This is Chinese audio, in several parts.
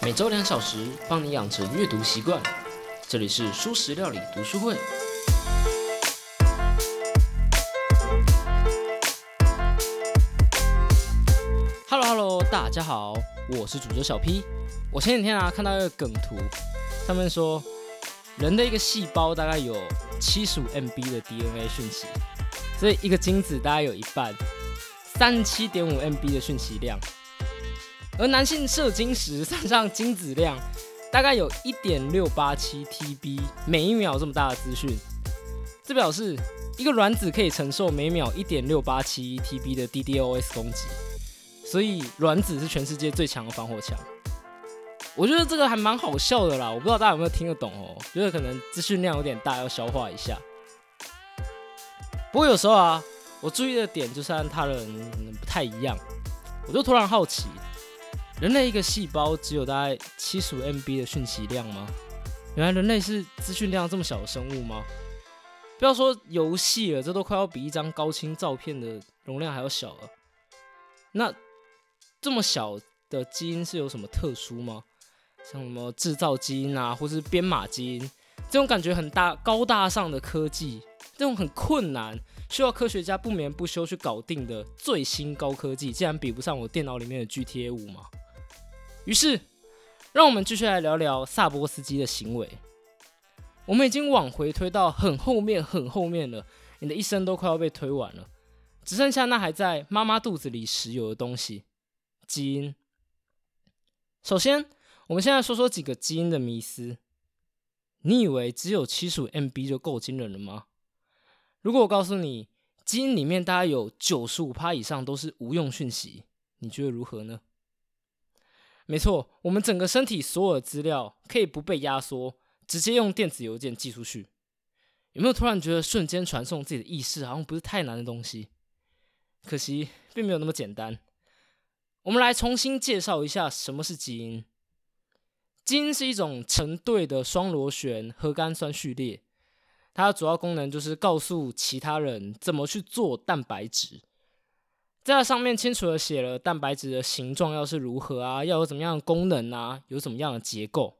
每周两小时，帮你养成阅读习惯。这里是舒食料理读书会。Hello Hello，大家好，我是主角小 P。我前几天啊看到一个梗图，上面说人的一个细胞大概有七十五 MB 的 DNA 讯息，所以一个精子大概有一半，三十七点五 MB 的讯息量。而男性射精时身上精子量大概有一点六八七 TB 每一秒这么大的资讯，这表示一个卵子可以承受每秒一点六八七 TB 的 DDoS 攻击，所以卵子是全世界最强的防火墙。我觉得这个还蛮好笑的啦，我不知道大家有没有听得懂哦，觉得可能资讯量有点大，要消化一下。不过有时候啊，我注意的点就是和他人不太一样，我就突然好奇。人类一个细胞只有大概七十五 MB 的讯息量吗？原来人类是资讯量这么小的生物吗？不要说游戏了，这都快要比一张高清照片的容量还要小了。那这么小的基因是有什么特殊吗？像什么制造基因啊，或是编码基因，这种感觉很大高大上的科技，这种很困难。需要科学家不眠不休去搞定的最新高科技，竟然比不上我电脑里面的 GTA 五吗？于是，让我们继续来聊聊萨波斯基的行为。我们已经往回推到很后面、很后面了，你的一生都快要被推完了，只剩下那还在妈妈肚子里时有的东西——基因。首先，我们现在说说几个基因的迷思。你以为只有七十五 MB 就够惊人了吗？如果我告诉你，基因里面大概有九十五趴以上都是无用讯息，你觉得如何呢？没错，我们整个身体所有的资料可以不被压缩，直接用电子邮件寄出去。有没有突然觉得瞬间传送自己的意识好像不是太难的东西？可惜并没有那么简单。我们来重新介绍一下什么是基因。基因是一种成对的双螺旋核苷酸序列，它的主要功能就是告诉其他人怎么去做蛋白质。在上面清楚的写了蛋白质的形状要是如何啊，要有怎么样的功能啊，有怎么样的结构。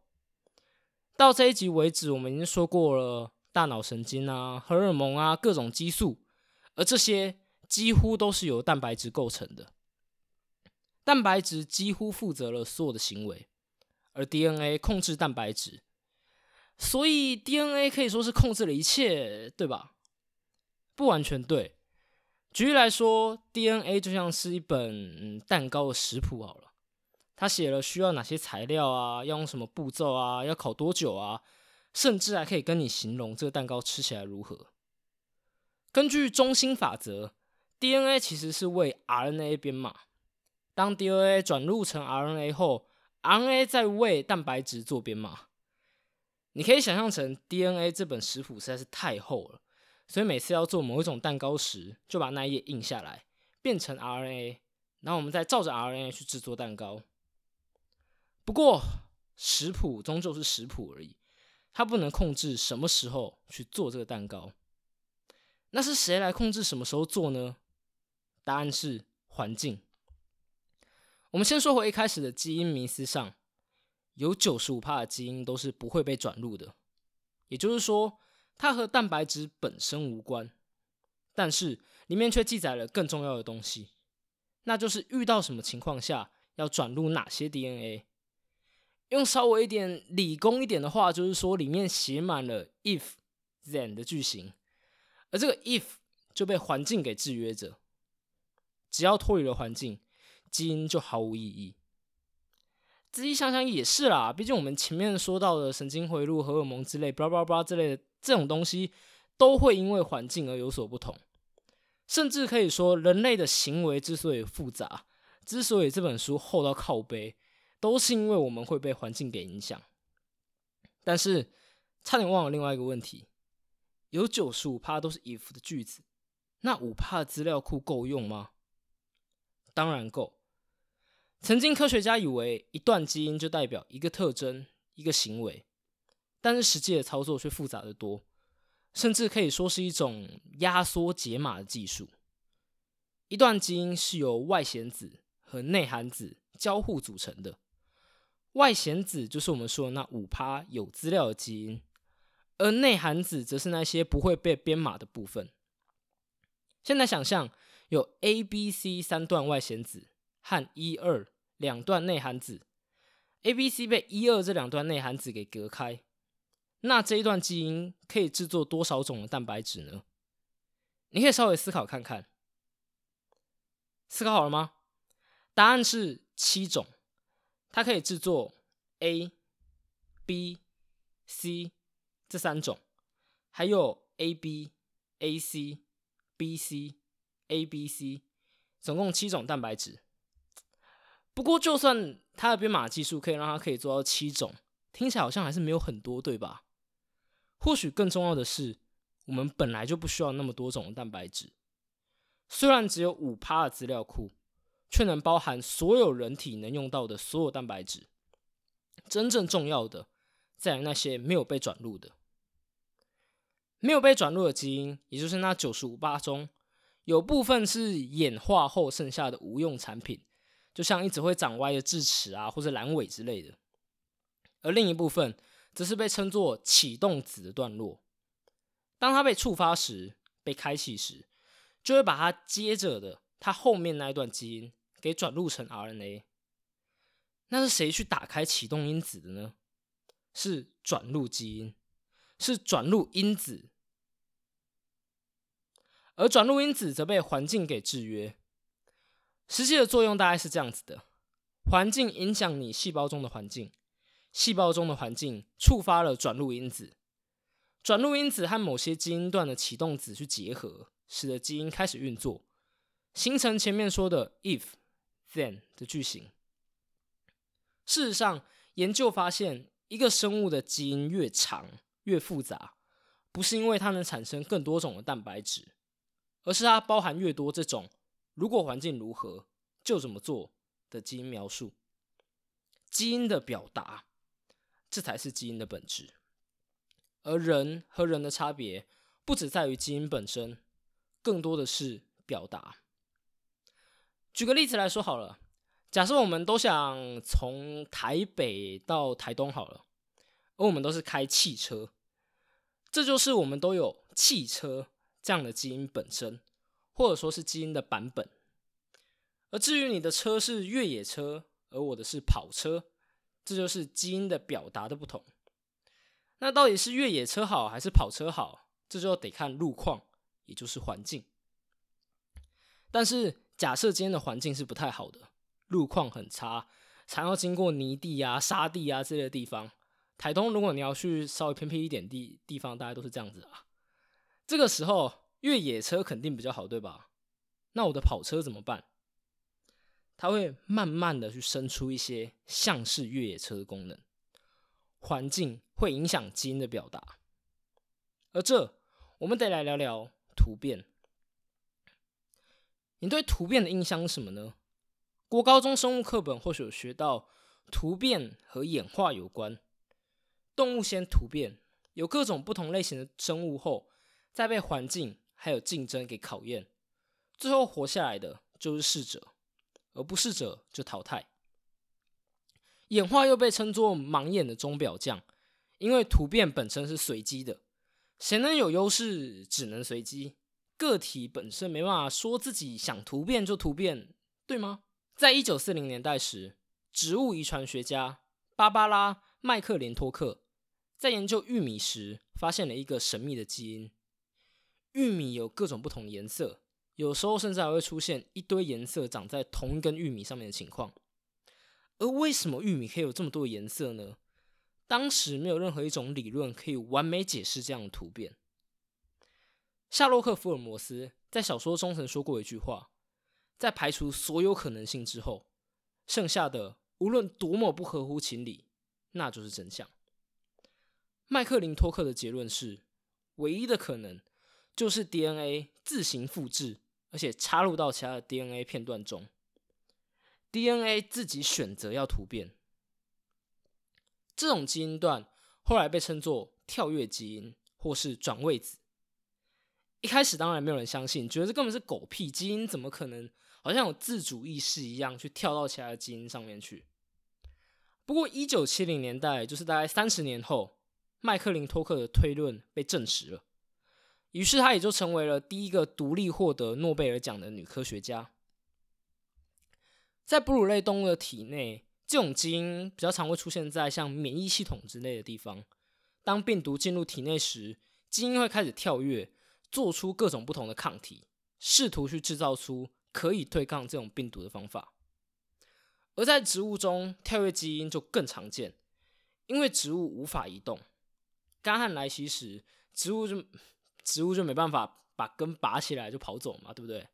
到这一集为止，我们已经说过了大脑神经啊、荷尔蒙啊、各种激素，而这些几乎都是由蛋白质构成的。蛋白质几乎负责了所有的行为，而 DNA 控制蛋白质，所以 DNA 可以说是控制了一切，对吧？不完全对。举例来说，DNA 就像是一本蛋糕的食谱好了，它写了需要哪些材料啊，要用什么步骤啊，要烤多久啊，甚至还可以跟你形容这个蛋糕吃起来如何。根据中心法则，DNA 其实是为 RNA 编码，当 DNA 转录成 RNA 后，RNA 再为蛋白质做编码。你可以想象成 DNA 这本食谱实在是太厚了。所以每次要做某一种蛋糕时，就把那一页印下来，变成 RNA，然后我们再照着 RNA 去制作蛋糕。不过食谱终究是食谱而已，它不能控制什么时候去做这个蛋糕。那是谁来控制什么时候做呢？答案是环境。我们先说回一开始的基因迷思上，有九十五帕的基因都是不会被转录的，也就是说。它和蛋白质本身无关，但是里面却记载了更重要的东西，那就是遇到什么情况下要转录哪些 DNA。用稍微一点理工一点的话，就是说里面写满了 if then 的句型，而这个 if 就被环境给制约着。只要脱离了环境，基因就毫无意义。仔细想想也是啦，毕竟我们前面说到的神经回路、荷尔蒙之类，巴拉巴拉之类的。这种东西都会因为环境而有所不同，甚至可以说，人类的行为之所以复杂，之所以这本书厚到靠背，都是因为我们会被环境给影响。但是，差点忘了另外一个问题：有九十五趴都是 if 的句子，那五趴的资料库够用吗？当然够。曾经科学家以为一段基因就代表一个特征、一个行为。但是实际的操作却复杂的多，甚至可以说是一种压缩解码的技术。一段基因是由外显子和内含子交互组成的，外显子就是我们说的那五趴有资料的基因，而内含子则是那些不会被编码的部分。现在想象有 A、B、C 三段外显子和一二两段内含子，A、B、C 被一二这两段内含子给隔开，那这一段基因可以制作多少种的蛋白质呢？你可以稍微思考看看。思考好了吗？答案是七种。它可以制作 A、B、C 这三种，还有 AB、AC、BC、ABC，总共七种蛋白质。不过，就算它的编码技术可以让它可以做到七种，听起来好像还是没有很多，对吧？或许更重要的是，我们本来就不需要那么多种蛋白质。虽然只有五趴的资料库。却能包含所有人体能用到的所有蛋白质。真正重要的，在于那些没有被转录的、没有被转录的基因，也就是那九十五八中，有部分是演化后剩下的无用产品，就像一直会长歪的智齿啊，或者阑尾之类的。而另一部分，则是被称作启动子的段落。当它被触发时，被开启时，就会把它接着的它后面那一段基因。给转录成 RNA，那是谁去打开启动因子的呢？是转录基因，是转录因子，而转录因子则被环境给制约。实际的作用大概是这样子的：环境影响你细胞中的环境，细胞中的环境触发了转录因子，转录因子和某些基因段的启动子去结合，使得基因开始运作，形成前面说的 if。then 的句型。事实上，研究发现，一个生物的基因越长越复杂，不是因为它能产生更多种的蛋白质，而是它包含越多这种“如果环境如何就怎么做”的基因描述。基因的表达，这才是基因的本质。而人和人的差别，不只在于基因本身，更多的是表达。举个例子来说好了，假设我们都想从台北到台东好了，而我们都是开汽车，这就是我们都有汽车这样的基因本身，或者说是基因的版本。而至于你的车是越野车，而我的是跑车，这就是基因的表达的不同。那到底是越野车好还是跑车好？这就得看路况，也就是环境。但是。假设今天的环境是不太好的，路况很差，常要经过泥地啊、沙地啊这类的地方。台东，如果你要去稍微偏僻一点地地方，大概都是这样子啊。这个时候，越野车肯定比较好，对吧？那我的跑车怎么办？它会慢慢的去生出一些像是越野车的功能。环境会影响基因的表达，而这我们得来聊聊突变。你对突变的印象是什么呢？国高中生物课本或许有学到，突变和演化有关。动物先突变，有各种不同类型的生物后，再被环境还有竞争给考验，最后活下来的就是适者，而不适者就淘汰。演化又被称作盲眼的钟表匠，因为突变本身是随机的，谁能有优势，只能随机。个体本身没办法说自己想突变就突变，对吗？在一九四零年代时，植物遗传学家芭芭拉·麦克连托克在研究玉米时，发现了一个神秘的基因。玉米有各种不同颜色，有时候甚至还会出现一堆颜色长在同一根玉米上面的情况。而为什么玉米可以有这么多颜色呢？当时没有任何一种理论可以完美解释这样的突变。夏洛克·福尔摩斯在小说中曾说过一句话：“在排除所有可能性之后，剩下的无论多么不合乎情理，那就是真相。”麦克林托克的结论是：唯一的可能就是 DNA 自行复制，而且插入到其他的 DNA 片段中，DNA 自己选择要突变。这种基因段后来被称作跳跃基因，或是转位子。一开始当然没有人相信，觉得这根本是狗屁，基因怎么可能好像有自主意识一样去跳到其他的基因上面去？不过一九七零年代，就是大概三十年后，麦克林托克的推论被证实了，于是她也就成为了第一个独立获得诺贝尔奖的女科学家。在哺乳类动物的体内，这种基因比较常会出现在像免疫系统之类的地方。当病毒进入体内时，基因会开始跳跃，做出各种不同的抗体，试图去制造出可以对抗这种病毒的方法。而在植物中，跳跃基因就更常见，因为植物无法移动。干旱来袭时，植物就植物就没办法把根拔起来就跑走嘛，对不对？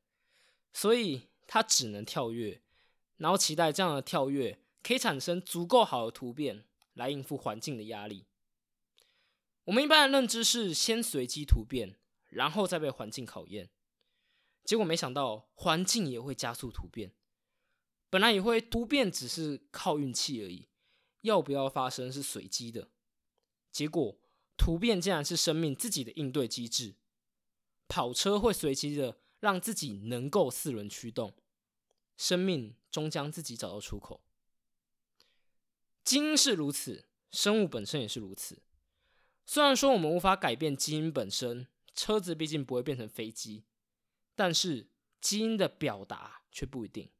所以它只能跳跃，然后期待这样的跳跃可以产生足够好的突变来应付环境的压力。我们一般的认知是先随机突变，然后再被环境考验。结果没想到环境也会加速突变。本来以为突变只是靠运气而已，要不要发生是随机的。结果突变竟然是生命自己的应对机制。跑车会随机的让自己能够四轮驱动，生命终将自己找到出口。基因是如此，生物本身也是如此。虽然说我们无法改变基因本身，车子毕竟不会变成飞机，但是基因的表达却不一定。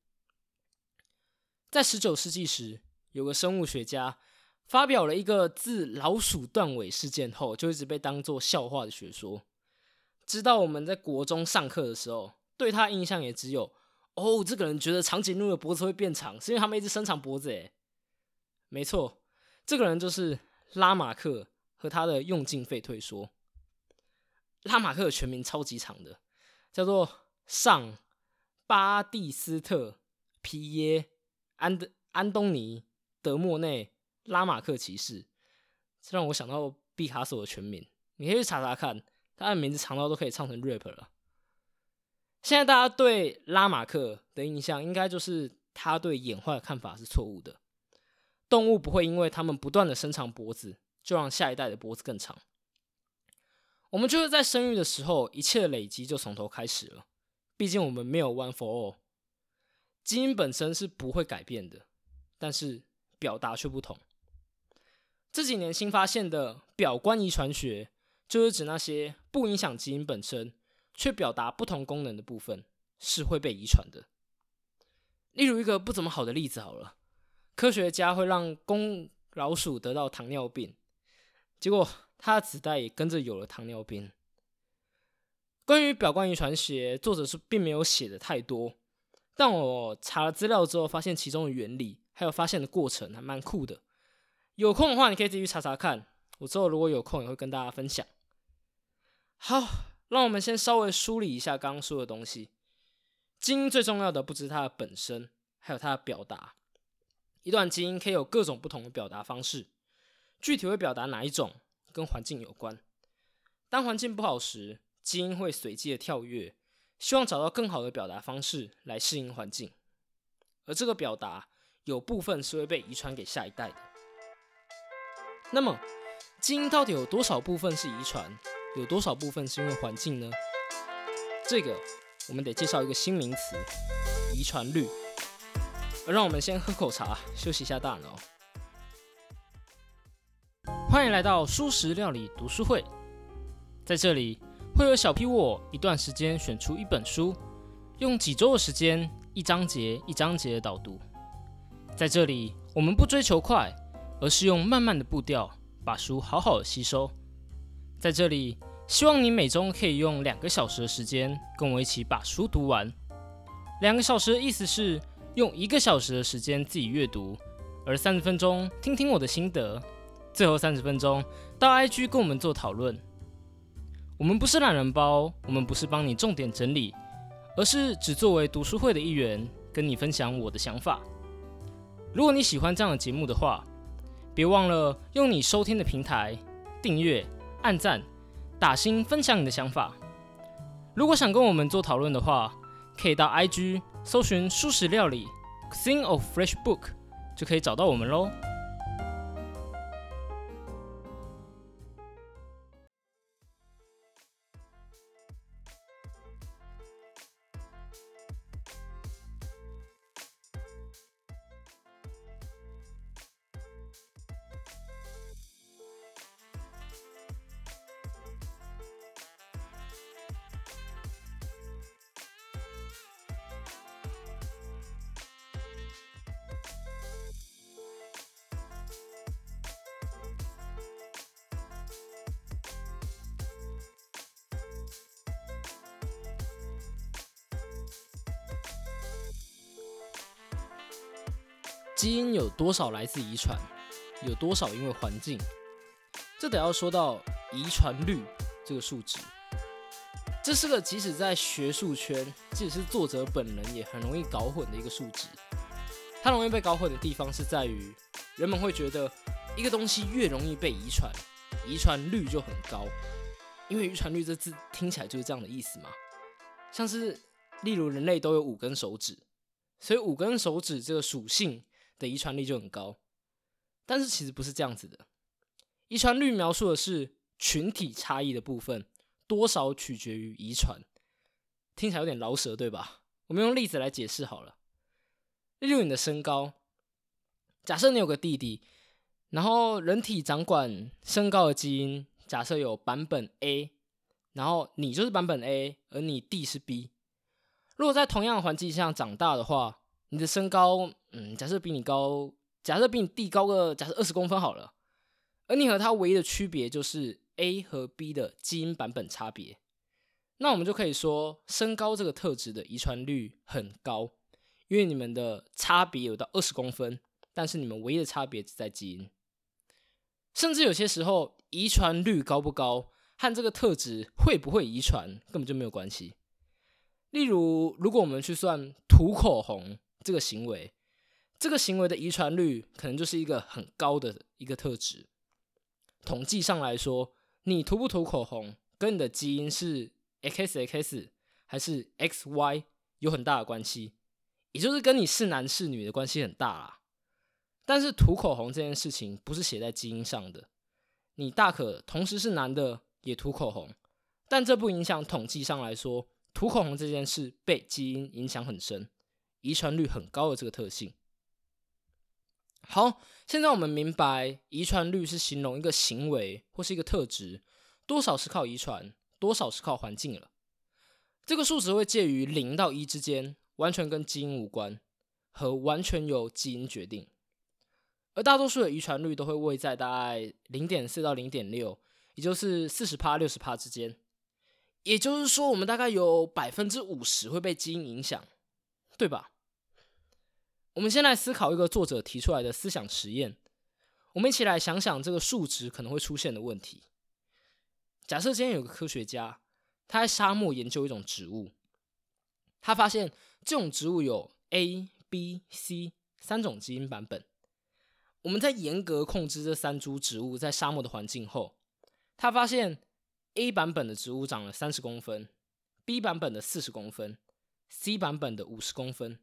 在十九世纪时，有个生物学家发表了一个自老鼠断尾事件后就一直被当做笑话的学说。直到我们在国中上课的时候，对他印象也只有：哦，这个人觉得长颈鹿的脖子会变长，是因为他们一直伸长脖子。诶，没错，这个人就是拉马克。和他的用进废退说，拉马克的全名超级长的，叫做上巴蒂斯特皮耶安德安东尼德莫内拉马克骑士，这让我想到毕卡索的全名。你可以去查查看，他的名字长到都可以唱成 rap 了。现在大家对拉马克的印象，应该就是他对演化的看法是错误的。动物不会因为他们不断的伸长脖子。就让下一代的脖子更长。我们就是在生育的时候，一切的累积就从头开始了。毕竟我们没有 one for all，基因本身是不会改变的，但是表达却不同。这几年新发现的表观遗传学，就是指那些不影响基因本身，却表达不同功能的部分是会被遗传的。例如一个不怎么好的例子好了，科学家会让公老鼠得到糖尿病。结果，它的子代也跟着有了糖尿病。关于表观遗传学，作者是并没有写的太多，但我查了资料之后，发现其中的原理还有发现的过程还蛮酷的。有空的话，你可以自己去查查看。我之后如果有空，也会跟大家分享。好，让我们先稍微梳理一下刚刚说的东西。基因最重要的不只是它的本身，还有它的表达。一段基因可以有各种不同的表达方式。具体会表达哪一种，跟环境有关。当环境不好时，基因会随机的跳跃，希望找到更好的表达方式来适应环境。而这个表达有部分是会被遗传给下一代的。那么，基因到底有多少部分是遗传，有多少部分是因为环境呢？这个我们得介绍一个新名词——遗传率。让我们先喝口茶，休息一下大脑。欢迎来到素食料理读书会，在这里会有小 P 我一段时间选出一本书，用几周的时间一章节一章节的导读。在这里，我们不追求快，而是用慢慢的步调把书好好的吸收。在这里，希望你每周可以用两个小时的时间跟我一起把书读完。两个小时的意思是用一个小时的时间自己阅读，而三十分钟听听我的心得。最后三十分钟到 IG 跟我们做讨论。我们不是懒人包，我们不是帮你重点整理，而是只作为读书会的一员，跟你分享我的想法。如果你喜欢这样的节目的话，别忘了用你收听的平台订阅、按赞、打星、分享你的想法。如果想跟我们做讨论的话，可以到 IG 搜寻“素食料理 ”，Thing of Fresh Book，就可以找到我们喽。基因有多少来自遗传，有多少因为环境？这得要说到遗传率这个数值。这是个即使在学术圈，即使是作者本人也很容易搞混的一个数值。它容易被搞混的地方是在于，人们会觉得一个东西越容易被遗传，遗传率就很高。因为遗传率这字听起来就是这样的意思嘛。像是例如人类都有五根手指，所以五根手指这个属性的遗传率就很高。但是其实不是这样子的，遗传率描述的是群体差异的部分。多少取决于遗传，听起来有点老舌，对吧？我们用例子来解释好了。例如你的身高，假设你有个弟弟，然后人体掌管身高的基因，假设有版本 A，然后你就是版本 A，而你弟是 B。如果在同样的环境下长大的话，你的身高，嗯，假设比你高，假设比你弟高个，假设二十公分好了，而你和他唯一的区别就是。A 和 B 的基因版本差别，那我们就可以说身高这个特质的遗传率很高，因为你们的差别有到二十公分，但是你们唯一的差别只在基因。甚至有些时候，遗传率高不高和这个特质会不会遗传根本就没有关系。例如，如果我们去算涂口红这个行为，这个行为的遗传率可能就是一个很高的一个特质。统计上来说。你涂不涂口红，跟你的基因是 XX 还是 XY 有很大的关系，也就是跟你是男是女的关系很大啦。但是涂口红这件事情不是写在基因上的，你大可同时是男的也涂口红，但这不影响统计上来说，涂口红这件事被基因影响很深，遗传率很高的这个特性。好，现在我们明白遗传率是形容一个行为或是一个特质，多少是靠遗传，多少是靠环境了。这个数值会介于零到一之间，完全跟基因无关，和完全由基因决定。而大多数的遗传率都会位在大概零点四到零点六，也就是四十趴六十趴之间。也就是说，我们大概有百分之五十会被基因影响，对吧？我们先来思考一个作者提出来的思想实验。我们一起来想想这个数值可能会出现的问题。假设今天有个科学家，他在沙漠研究一种植物，他发现这种植物有 A、B、C 三种基因版本。我们在严格控制这三株植物在沙漠的环境后，他发现 A 版本的植物长了三十公分，B 版本的四十公分，C 版本的五十公分。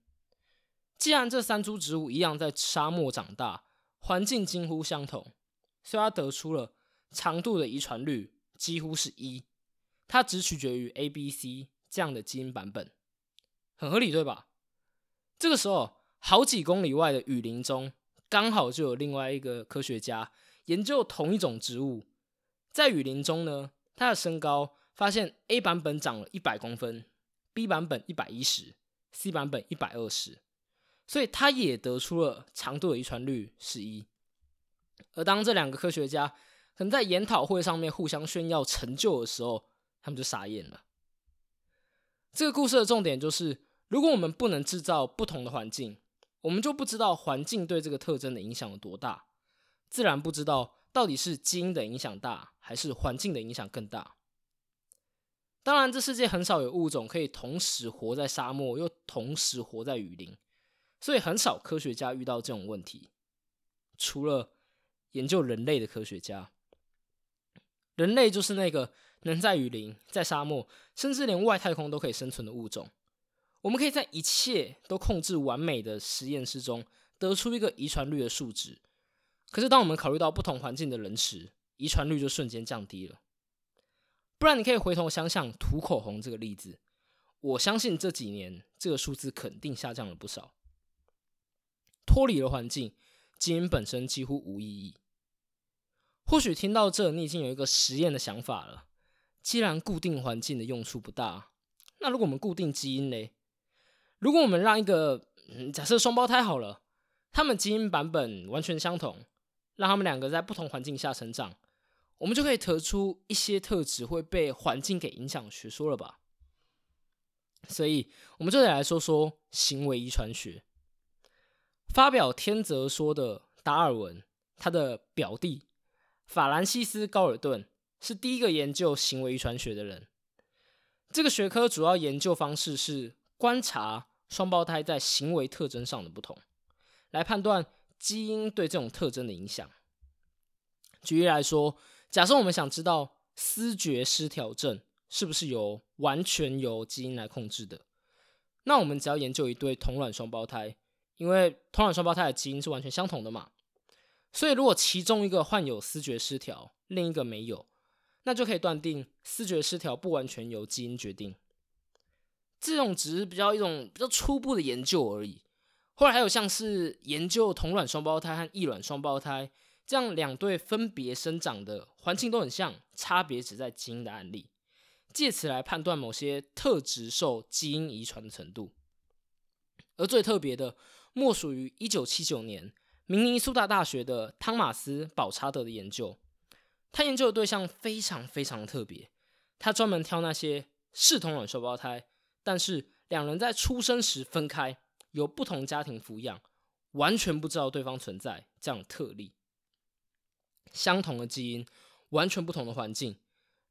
既然这三株植物一样在沙漠长大，环境几乎相同，所以他得出了长度的遗传率几乎是一，它只取决于 A、B、C 这样的基因版本，很合理对吧？这个时候，好几公里外的雨林中，刚好就有另外一个科学家研究同一种植物，在雨林中呢，他的身高发现 A 版本长了一百公分，B 版本一百一十，C 版本一百二十。所以他也得出了长度的遗传率是一，而当这两个科学家可能在研讨会上面互相炫耀成就的时候，他们就傻眼了。这个故事的重点就是，如果我们不能制造不同的环境，我们就不知道环境对这个特征的影响有多大，自然不知道到底是基因的影响大，还是环境的影响更大。当然，这世界很少有物种可以同时活在沙漠，又同时活在雨林。所以很少科学家遇到这种问题，除了研究人类的科学家。人类就是那个能在雨林、在沙漠，甚至连外太空都可以生存的物种。我们可以在一切都控制完美的实验室中得出一个遗传率的数值。可是当我们考虑到不同环境的人时，遗传率就瞬间降低了。不然你可以回头想想涂口红这个例子，我相信这几年这个数字肯定下降了不少。脱离了环境，基因本身几乎无意义。或许听到这，你已经有一个实验的想法了。既然固定环境的用处不大，那如果我们固定基因嘞？如果我们让一个嗯假设双胞胎好了，他们基因版本完全相同，让他们两个在不同环境下成长，我们就可以得出一些特质会被环境给影响学说了吧？所以，我们就得来说说行为遗传学。发表天择说的达尔文，他的表弟法兰西斯·高尔顿是第一个研究行为遗传学的人。这个学科主要研究方式是观察双胞胎在行为特征上的不同，来判断基因对这种特征的影响。举例来说，假设我们想知道思觉失调症是不是由完全由基因来控制的，那我们只要研究一对同卵双胞胎，因为同卵双胞胎的基因是完全相同的嘛，所以如果其中一个患有思觉失调，另一个没有。那就可以断定思觉失调不完全由基因决定，这种只是比较一种比较初步的研究而已。后来还有像是研究同卵双胞胎和异卵双胞胎这样两对分别生长的环境都很像，差别只在基因的案例，借此来判断某些特质受基因遗传的程度。而最特别的，莫属于一九七九年明尼苏达大学的汤马斯·保查德的研究。他研究的对象非常非常特别，他专门挑那些是同卵双胞胎，但是两人在出生时分开，由不同家庭抚养，完全不知道对方存在这样特例。相同的基因，完全不同的环境，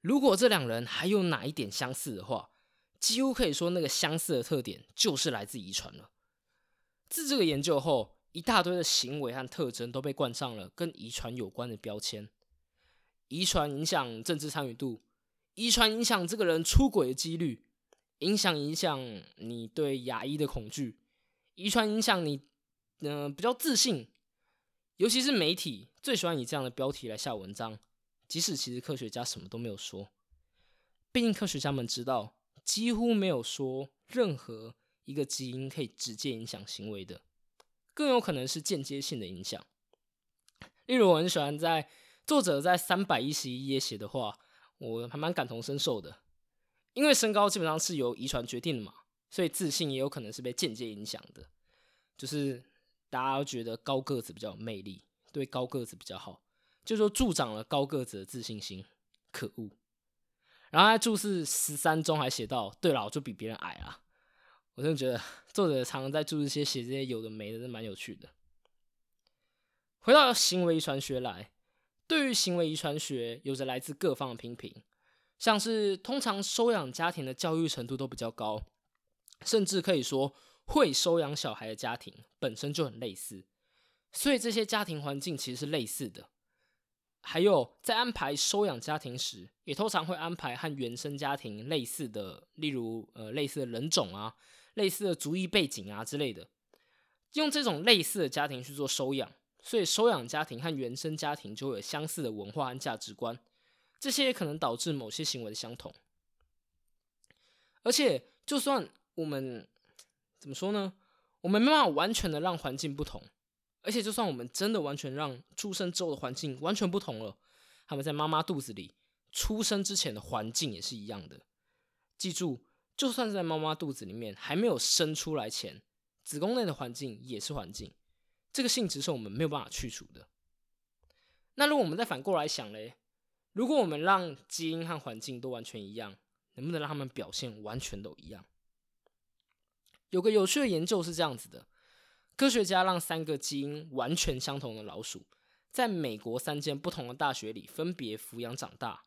如果这两人还有哪一点相似的话，几乎可以说那个相似的特点就是来自遗传了。自这个研究后，一大堆的行为和特征都被冠上了跟遗传有关的标签。遗传影响政治参与度，遗传影响这个人出轨的几率，影响影响你对牙医的恐惧，遗传影响你，嗯，比较自信，尤其是媒体最喜欢以这样的标题来下文章，即使其实科学家什么都没有说，毕竟科学家们知道，几乎没有说任何一个基因可以直接影响行为的，更有可能是间接性的影响，例如我很喜欢在。作者在三百一十一页写的话，我还蛮感同身受的。因为身高基本上是由遗传决定的嘛，所以自信也有可能是被间接影响的。就是大家都觉得高个子比较有魅力，对高个子比较好，就说助长了高个子的自信心。可恶！然后在注释十三中还写到：“对了，我就比别人矮啊。”我真的觉得作者常常在注释些写这些有的没的，是蛮有趣的。回到行为遗传学来。对于行为遗传学，有着来自各方的批评，像是通常收养家庭的教育程度都比较高，甚至可以说会收养小孩的家庭本身就很类似，所以这些家庭环境其实是类似的。还有在安排收养家庭时，也通常会安排和原生家庭类似的，例如呃类似的人种啊、类似的族裔背景啊之类的，用这种类似的家庭去做收养。所以，收养家庭和原生家庭就会有相似的文化和价值观，这些也可能导致某些行为的相同。而且，就算我们怎么说呢？我们没办法完全的让环境不同，而且，就算我们真的完全让出生之后的环境完全不同了，他们在妈妈肚子里出生之前的环境也是一样的。记住，就算在妈妈肚子里面还没有生出来前，子宫内的环境也是环境。这个性质是我们没有办法去除的。那如果我们再反过来想嘞，如果我们让基因和环境都完全一样，能不能让他们表现完全都一样？有个有趣的研究是这样子的：科学家让三个基因完全相同的老鼠，在美国三间不同的大学里分别抚养长大。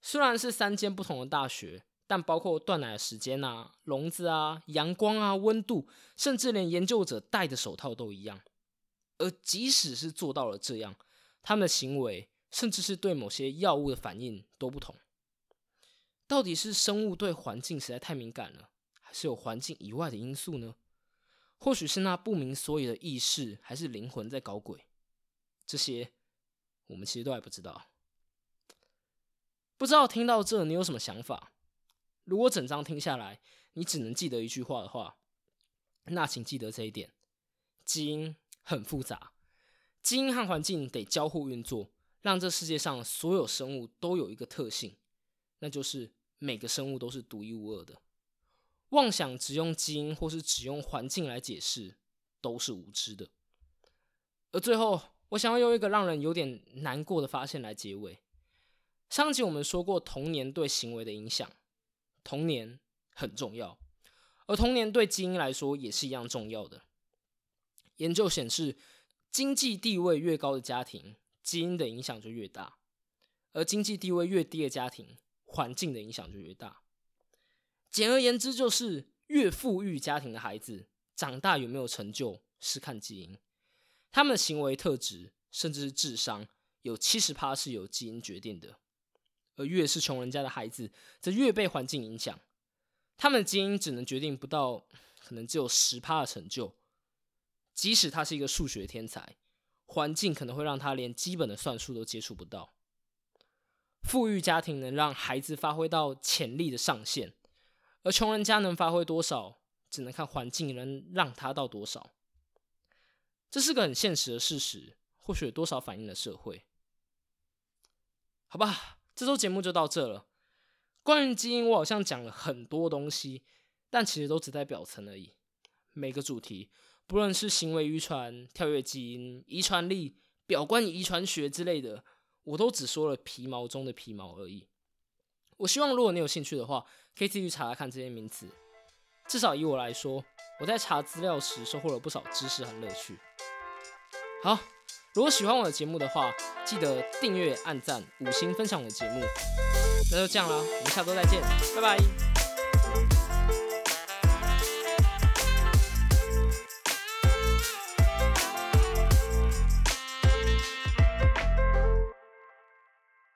虽然是三间不同的大学。但包括断奶的时间啊、笼子啊、阳光啊、温度，甚至连研究者戴的手套都一样。而即使是做到了这样，他们的行为，甚至是对某些药物的反应都不同。到底是生物对环境实在太敏感了，还是有环境以外的因素呢？或许是那不明所以的意识，还是灵魂在搞鬼？这些我们其实都还不知道。不知道听到这，你有什么想法？如果整章听下来，你只能记得一句话的话，那请记得这一点：基因很复杂，基因和环境得交互运作，让这世界上所有生物都有一个特性，那就是每个生物都是独一无二的。妄想只用基因或是只用环境来解释，都是无知的。而最后，我想要用一个让人有点难过的发现来结尾。上集我们说过童年对行为的影响。童年很重要，而童年对基因来说也是一样重要的。研究显示，经济地位越高的家庭，基因的影响就越大；而经济地位越低的家庭，环境的影响就越大。简而言之，就是越富裕家庭的孩子，长大有没有成就，是看基因。他们的行为特质，甚至是智商，有七十趴是由基因决定的。而越是穷人家的孩子，则越被环境影响。他们的基因只能决定不到，可能只有十趴的成就。即使他是一个数学天才，环境可能会让他连基本的算术都接触不到。富裕家庭能让孩子发挥到潜力的上限，而穷人家能发挥多少，只能看环境能让他到多少。这是个很现实的事实，或许有多少反映了社会？好吧，这周节目就到这了。关于基因，我好像讲了很多东西，但其实都只在表层而已。每个主题，不论是行为遗传、跳跃基因、遗传力、表观遗传学之类的，我都只说了皮毛中的皮毛而已。我希望，如果你有兴趣的话，可以自己查查看这些名词。至少以我来说，我在查资料时收获了不少知识和乐趣。好，如果喜欢我的节目的话，记得订阅、按赞、五星分享我的节目。那就这样啦，我们下周再见，拜拜。